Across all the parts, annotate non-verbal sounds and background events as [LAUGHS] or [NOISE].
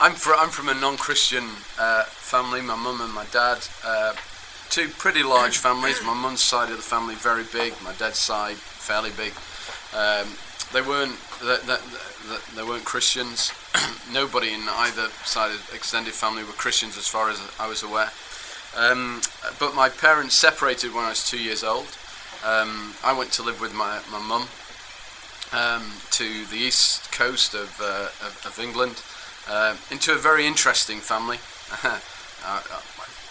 I'm, I'm from a non-Christian uh, family. My mum and my dad, uh, two pretty large families. My mum's side of the family very big. My dad's side fairly big. Um, they weren't they, they, they weren't Christians. [CLEARS THROAT] Nobody in either side of extended family were Christians, as far as I was aware. Um, but my parents separated when I was two years old. Um, I went to live with my my mum um, to the east coast of, uh, of, of England, uh, into a very interesting family. [LAUGHS] I, I,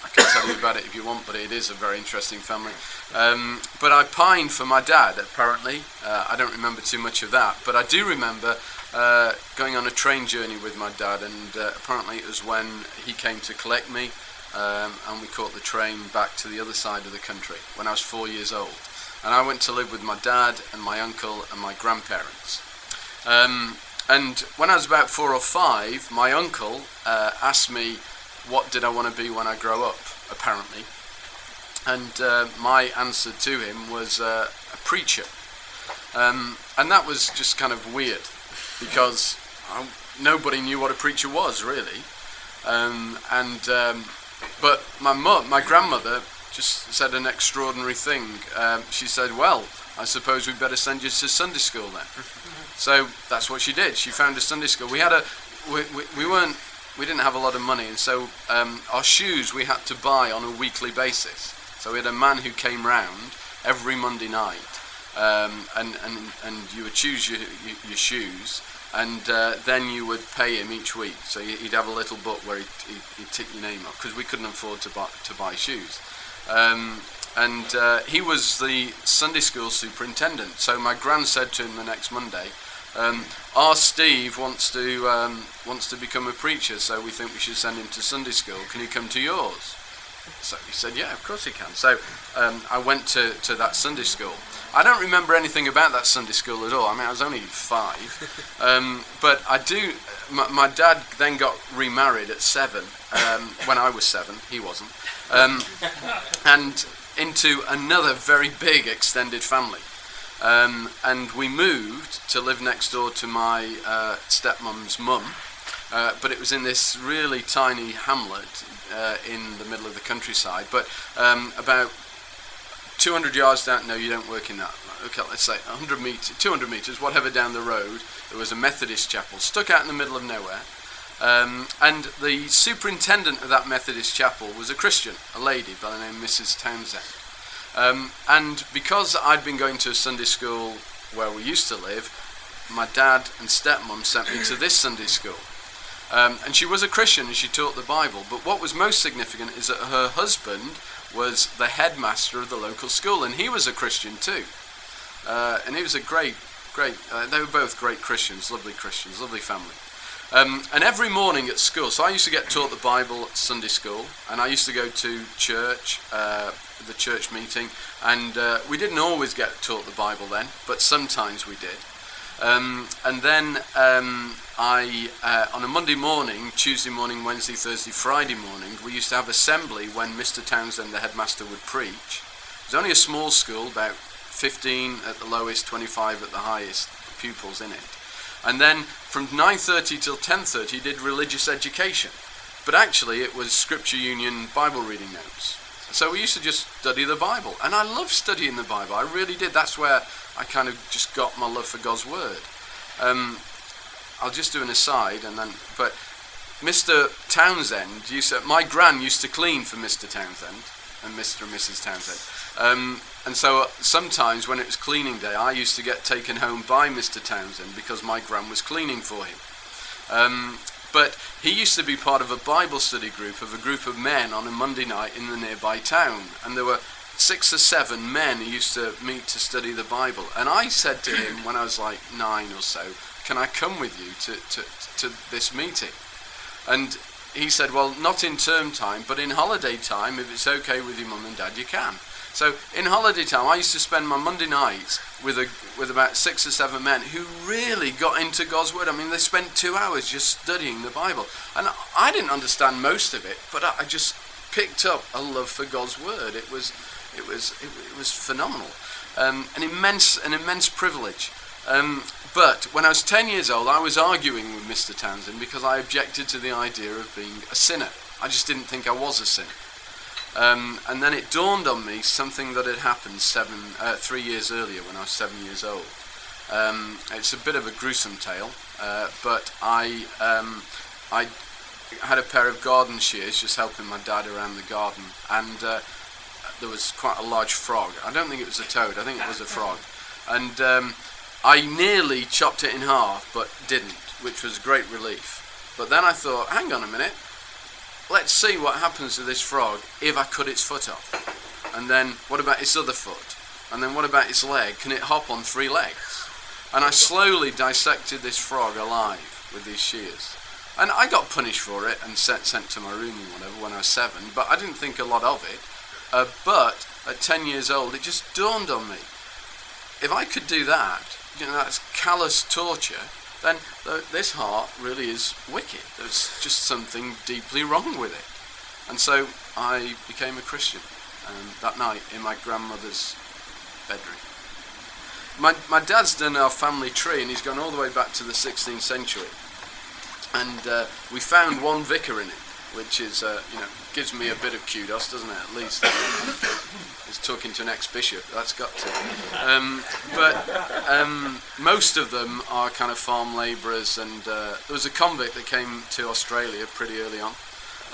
I can tell you about it if you want, but it is a very interesting family. Um, but I pined for my dad, apparently. Uh, I don't remember too much of that, but I do remember uh, going on a train journey with my dad, and uh, apparently it was when he came to collect me, um, and we caught the train back to the other side of the country when I was four years old. And I went to live with my dad and my uncle and my grandparents. Um, and when I was about four or five, my uncle uh, asked me what did I want to be when I grow up, apparently. And uh, my answer to him was uh, a preacher. Um, and that was just kind of weird because I, nobody knew what a preacher was, really. Um, and um, but my mum, my grandmother, just said an extraordinary thing. Um, she said, "Well, I suppose we'd better send you to Sunday school then." So that's what she did. She found a Sunday school. We had a, we, we, we weren't, we didn't have a lot of money, and so um, our shoes we had to buy on a weekly basis. So we had a man who came round every Monday night, um, and, and and you would choose your your, shoes. And uh, then you would pay him each week. So he'd have a little book where he'd, he'd tick your name off because we couldn't afford to buy, to buy shoes. Um, and uh, he was the Sunday school superintendent. So my gran said to him the next Monday, um, "Our Steve wants to um, wants to become a preacher, so we think we should send him to Sunday school. Can he come to yours?" So he said, "Yeah, of course he can." So um, I went to, to that Sunday school. I don't remember anything about that Sunday school at all. I mean, I was only five, [LAUGHS] um, but I do. My, my, dad then got remarried at seven. Um, when I was seven, he wasn't um, and into another very big extended family. Um, and we moved to live next door to my uh, stepmom's mum, uh, but it was in this really tiny hamlet uh, in the middle of the countryside. But um, about 200 yards down, no, you don't work in that. Okay, let's say 100 meters, 200 meters, whatever down the road, there was a Methodist chapel stuck out in the middle of nowhere. Um, and the superintendent of that Methodist chapel was a Christian, a lady by the name of Mrs. Townsend. Um, and because I'd been going to a Sunday school where we used to live, my dad and stepmom sent me to this Sunday school. Um, and she was a Christian and she taught the Bible. But what was most significant is that her husband was the headmaster of the local school, and he was a Christian too. Uh, and he was a great, great, uh, they were both great Christians, lovely Christians, lovely family. Um, and every morning at school, so I used to get taught the Bible at Sunday school, and I used to go to church, uh, the church meeting, and uh, we didn't always get taught the Bible then, but sometimes we did. Um, and then um, I, uh, on a Monday morning, Tuesday morning, Wednesday, Thursday, Friday morning, we used to have assembly when Mr. Townsend, the headmaster, would preach. It was only a small school, about 15 at the lowest, 25 at the highest pupils in it. And then from 9.30 till 10.30 he did religious education. But actually it was Scripture Union Bible reading notes. So we used to just study the Bible. And I love studying the Bible. I really did. That's where I kind of just got my love for God's Word. Um, I'll just do an aside and then... But Mr. Townsend used to... My gran used to clean for Mr. Townsend and Mr. and Mrs. Townsend. Um, and so uh, sometimes when it was cleaning day, I used to get taken home by Mr. Townsend because my gran was cleaning for him. Um, but he used to be part of a Bible study group of a group of men on a Monday night in the nearby town. And there were six or seven men who used to meet to study the Bible. And I said to him when I was like nine or so, Can I come with you to, to, to this meeting? And he said, Well, not in term time, but in holiday time, if it's okay with your mum and dad, you can. So in holiday time, I used to spend my Monday nights with a with about six or seven men who really got into God's word. I mean, they spent two hours just studying the Bible, and I didn't understand most of it, but I just picked up a love for God's word. It was it was it, it was phenomenal, um, an immense an immense privilege. Um, but when I was 10 years old, I was arguing with Mr. Townsend because I objected to the idea of being a sinner. I just didn't think I was a sinner. Um, and then it dawned on me something that had happened seven, uh, three years earlier when I was seven years old. Um, it's a bit of a gruesome tale, uh, but I, um, I had a pair of garden shears just helping my dad around the garden, and uh, there was quite a large frog. I don't think it was a toad, I think it was a frog. And um, I nearly chopped it in half, but didn't, which was great relief. But then I thought, hang on a minute, let's see what happens to this frog if I cut its foot off. And then what about its other foot? And then what about its leg? Can it hop on three legs? And I slowly dissected this frog alive with these shears. And I got punished for it and sent, sent to my room and whatever when I was seven, but I didn't think a lot of it. Uh, but at 10 years old, it just dawned on me. If I could do that, you know, that's callous torture, then this heart really is wicked. There's just something deeply wrong with it. And so I became a Christian um, that night in my grandmother's bedroom. My, my dad's done our family tree and he's gone all the way back to the 16th century. And uh, we found one vicar in it which is, uh, you know, gives me a bit of kudos, doesn't it? At least he's talking to an ex-bishop. That's got to. Um, but um, most of them are kind of farm labourers, and uh, there was a convict that came to Australia pretty early on,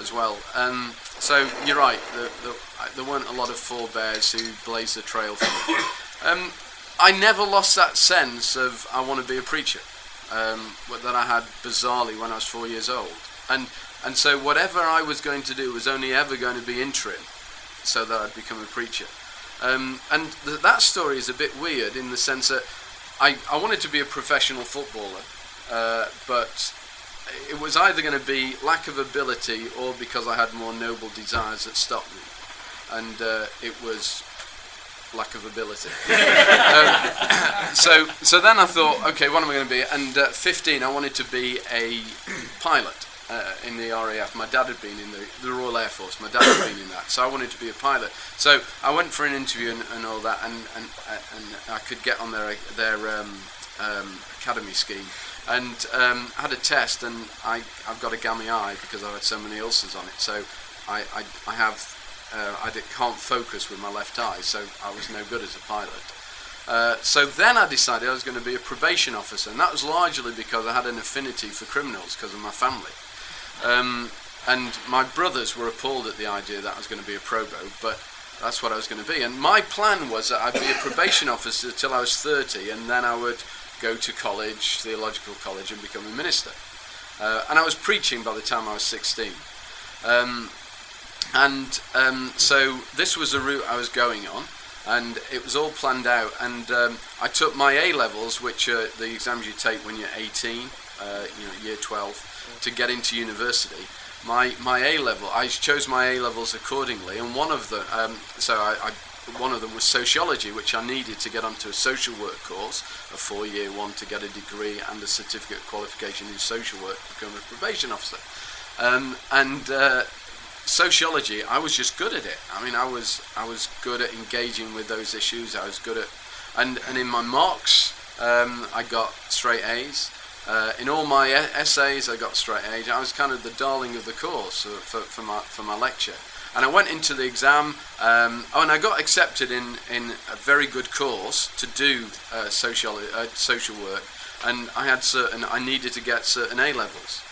as well. Um, so you're right. The, the, there weren't a lot of forebears who blazed the trail for me. Um, I never lost that sense of I want to be a preacher um, that I had bizarrely when I was four years old, and and so whatever I was going to do was only ever going to be interim, so that I'd become a preacher. Um, and th- that story is a bit weird in the sense that I, I wanted to be a professional footballer, uh, but it was either going to be lack of ability or because I had more noble desires that stopped me. And uh, it was lack of ability. [LAUGHS] um, [COUGHS] so, so then I thought, okay, what am I going to be? And at 15, I wanted to be a pilot uh, in the RAF. My dad had been in the, the Royal Air Force. My dad had been in that, so I wanted to be a pilot. So I went for an interview and, and all that, and, and and I could get on their their um, um, academy scheme, and um, had a test, and I I've got a gammy eye because I've had so many ulcers on it. So I I, I have uh, I can't focus with my left eye, so I was no good as a pilot. Uh, so then I decided I was going to be a probation officer, and that was largely because I had an affinity for criminals because of my family. Um, and my brothers were appalled at the idea that I was going to be a probo, but that's what I was going to be. And my plan was that I'd be a probation officer till I was 30, and then I would go to college, theological college, and become a minister. Uh, and I was preaching by the time I was 16. Um, and um, so this was a route I was going on, and it was all planned out. And um, I took my A levels, which are the exams you take when you're 18, uh, you know, year 12 to get into university, my my A level, I chose my A levels accordingly, and one of the um, so I, I, one of them was sociology, which I needed to get onto a social work course, a four-year one to get a degree and a certificate qualification in social work to become a probation officer, um, and. Uh, sociology, I was just good at it. I mean, I was I was good at engaging with those issues. I was good at, and and in my marks, um, I got straight A's. Uh, in all my essays, I got straight A's. I was kind of the darling of the course for, for, my, for my lecture. And I went into the exam, um, oh, and I got accepted in, in a very good course to do uh, social, uh, social work. And I had certain, I needed to get certain A levels.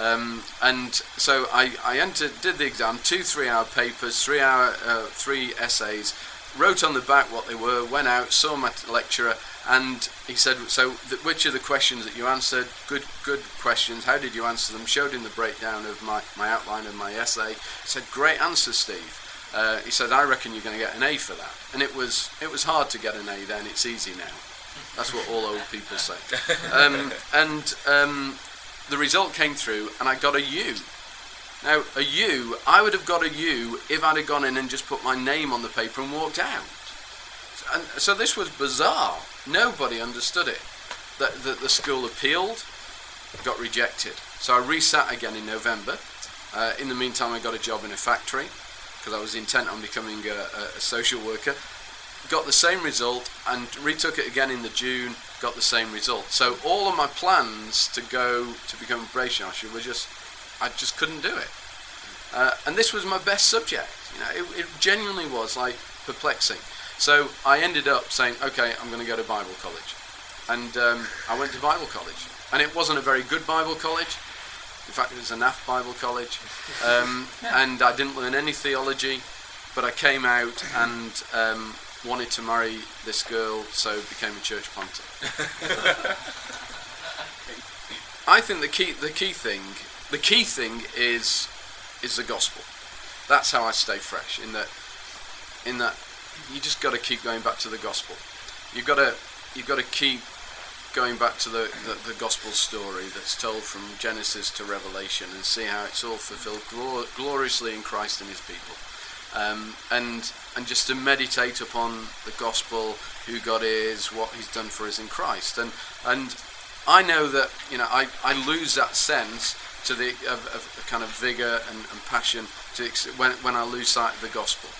Um, and so I, I entered, did the exam, two three-hour papers, three hour, uh, three essays, wrote on the back what they were, went out, saw my lecturer, and he said, "So, the, which are the questions that you answered? Good, good questions. How did you answer them?" Showed him the breakdown of my, my outline of my essay. He said, "Great answer, Steve." Uh, he said, "I reckon you're going to get an A for that." And it was it was hard to get an A then. It's easy now. That's what all old people say. [LAUGHS] Um, and um, the result came through, and I got a U. Now, a U, I would have got a U if I'd have gone in and just put my name on the paper and walked out. And so this was bizarre. Nobody understood it. That the, the, school appealed, got rejected. So I resat again in November. Uh, in the meantime, I got a job in a factory because I was intent on becoming a, a, social worker. Got the same result and retook it again in the June. got the same result. So all of my plans to go to become a probation officer were just, I just couldn't do it. Uh, and this was my best subject. You know, it, it genuinely was like perplexing. So I ended up saying, okay, I'm going to go to Bible college. And um, I went to Bible college. And it wasn't a very good Bible college. In fact, it was a naff Bible college. Um, [LAUGHS] and I didn't learn any theology. But I came out and um, wanted to marry this girl, so became a church planter. [LAUGHS] I think the key, the key thing, the key thing is, is the gospel. That's how I stay fresh. In that, in that, you just got to keep going back to the gospel. You've got to, you've got to keep going back to the, the, the, gospel story that's told from Genesis to Revelation and see how it's all fulfilled glor- gloriously in Christ and his people um, and and just to meditate upon the gospel, who God is, what He's done for us in Christ, and and I know that you know I, I lose that sense to the of, of kind of vigor and, and passion to when when I lose sight of the gospel.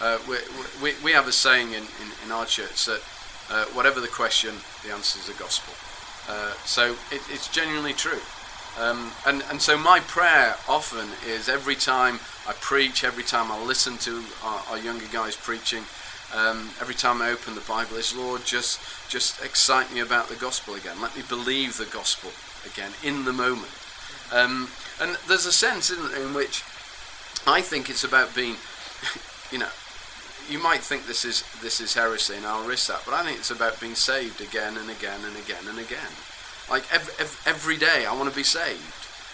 Uh, we, we, we have a saying in, in, in our church that uh, whatever the question, the answer is the gospel. Uh, so it, it's genuinely true. Um, and, and so my prayer often is every time I preach, every time I listen to our, our younger guys preaching, um, every time I open the Bible, is Lord, just just excite me about the gospel again. Let me believe the gospel again in the moment. Um, and there's a sense in, in which I think it's about being, [LAUGHS] you know, you might think this is this is heresy, and I'll risk that, but I think it's about being saved again and again and again and again. Like every, day, I want to be saved.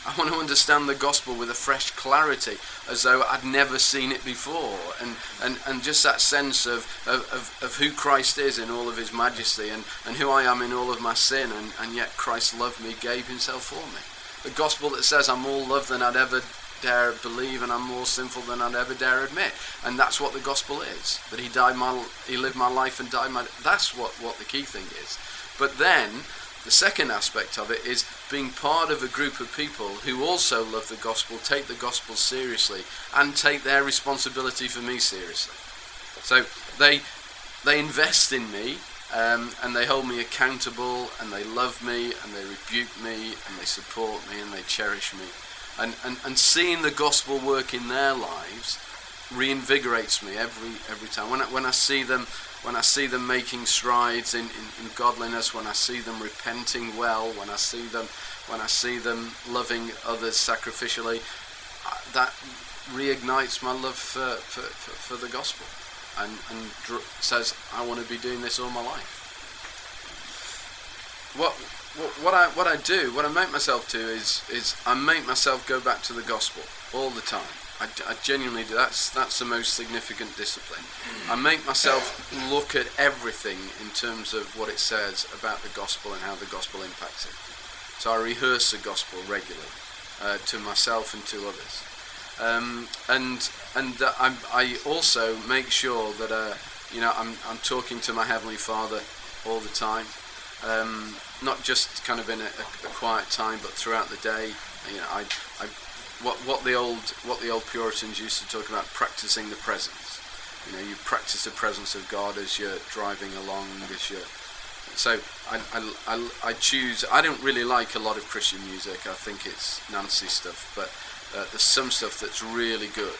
I want to understand the gospel with a fresh clarity, as though I'd never seen it before, and, and, and just that sense of, of, of, who Christ is in all of his majesty, and, and who I am in all of my sin, and, and yet Christ loved me, gave himself for me. The gospel that says I'm more loved than I'd ever dare believe, and I'm more sinful than I'd ever dare admit, and that's what the gospel is. That he died my, he lived my life and died my. That's what what the key thing is. But then the second aspect of it is being part of a group of people who also love the gospel, take the gospel seriously, and take their responsibility for me seriously. So they they invest in me um, and they hold me accountable and they love me and they rebuke me and they support me and they cherish me. And, and, and seeing the gospel work in their lives reinvigorates me every every time. When I, when I see them when I see them making strides in, in, in, godliness, when I see them repenting well, when I see them when I see them loving others sacrificially, that reignites my love for, for, for, for the gospel and, and says, I want to be doing this all my life. What, what, I, what I do, what I make myself do is, is I make myself go back to the gospel all the time. I, I, genuinely do. That's that's the most significant discipline. I make myself look at everything in terms of what it says about the gospel and how the gospel impacts it. So I rehearse the gospel regularly uh, to myself and to others, um, and and uh, I also make sure that uh, you know I'm I'm talking to my heavenly Father all the time, um, not just kind of in a, a, quiet time, but throughout the day. You know, I I what what the old what the old Puritans used to talk about practicing the presence. You know, you practice the presence of God as you're driving along, as you're so I, I, I, I, choose. I don't really like a lot of Christian music. I think it's Nancy stuff, but uh, there's some stuff that's really good,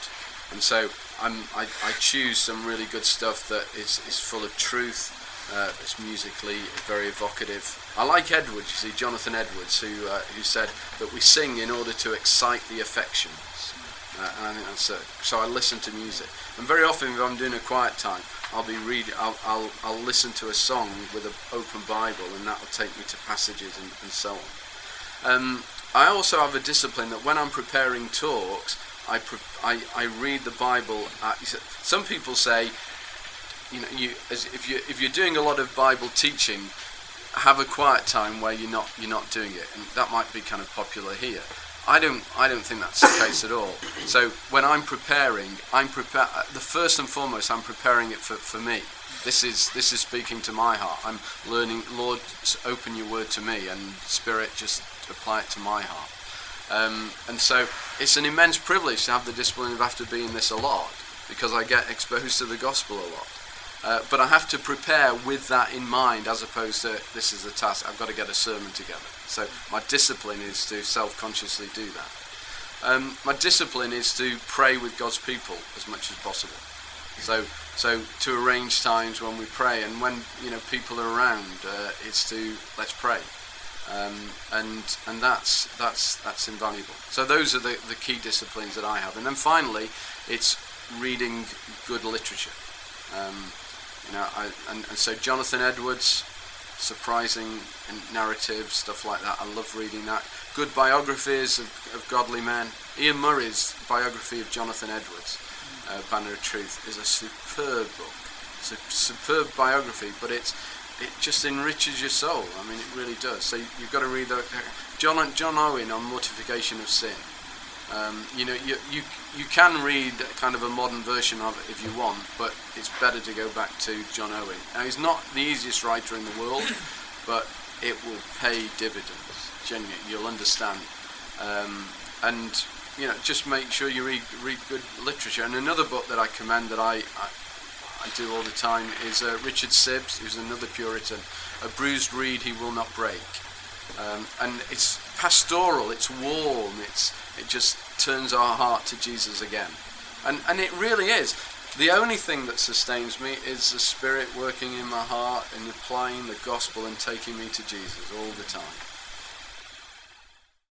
and so I'm, I, I choose some really good stuff that is, is full of truth. Uh, it's musically very evocative. I like Edwards, you see, Jonathan Edwards, who, uh, who said that we sing in order to excite the affections. Uh, and I think that's so I listen to music. And very often, if I'm doing a quiet time, I'll be read. I'll, I'll, I'll listen to a song with an open Bible, and that will take me to passages and, and so on. Um, I also have a discipline that when I'm preparing talks, I, pre- I, I read the Bible. At, some people say you know, you as if you if you're doing a lot of Bible teaching, have a quiet time where you're not you're not doing it, and that might be kind of popular here. I don't I don't think that's the case at all. So when I'm preparing, I'm prepare the first and foremost I'm preparing it for, for me. This is this is speaking to my heart. I'm learning, Lord, open your word to me, and Spirit, just apply it to my heart. Um, and so it's an immense privilege to have the discipline of after being this a lot because I get exposed to the gospel a lot. Uh, but I have to prepare with that in mind as opposed to this is a task, I've got to get a sermon together. So my discipline is to self consciously do that. Um, my discipline is to pray with God's people as much as possible. So, so to arrange times when we pray, and when you know people are around, uh, it's to let's pray, um, and and that's that's that's invaluable. So those are the, the key disciplines that I have, and then finally, it's reading good literature. Um, you know, I, and, and so Jonathan Edwards, surprising narrative stuff like that. I love reading that. Good biographies of, of godly men. Iain Murray's biography of Jonathan Edwards uh, Banner of Truth is a superb book. It's a superb biography, but it's it just enriches your soul. I mean, it really does. So you've got to read the, John John Owen on mortification of sin. Um, you know, you, you you can read kind of a modern version of it if you want, but it's better to go back to John Owen. Now, he's not the easiest writer in the world, [COUGHS] but it will pay dividends. Genuinely, you'll understand. Um, and you know, just make sure you read read good literature. And another book that I commend that I I, I do all the time is uh, Richard Sibbes, who's another Puritan. A bruised reed he will not break, um, and it's pastoral. It's warm. It's it just turns our heart to Jesus again, and and it really is. The only thing that sustains me is the Spirit working in my heart and applying the gospel and taking me to Jesus all the time.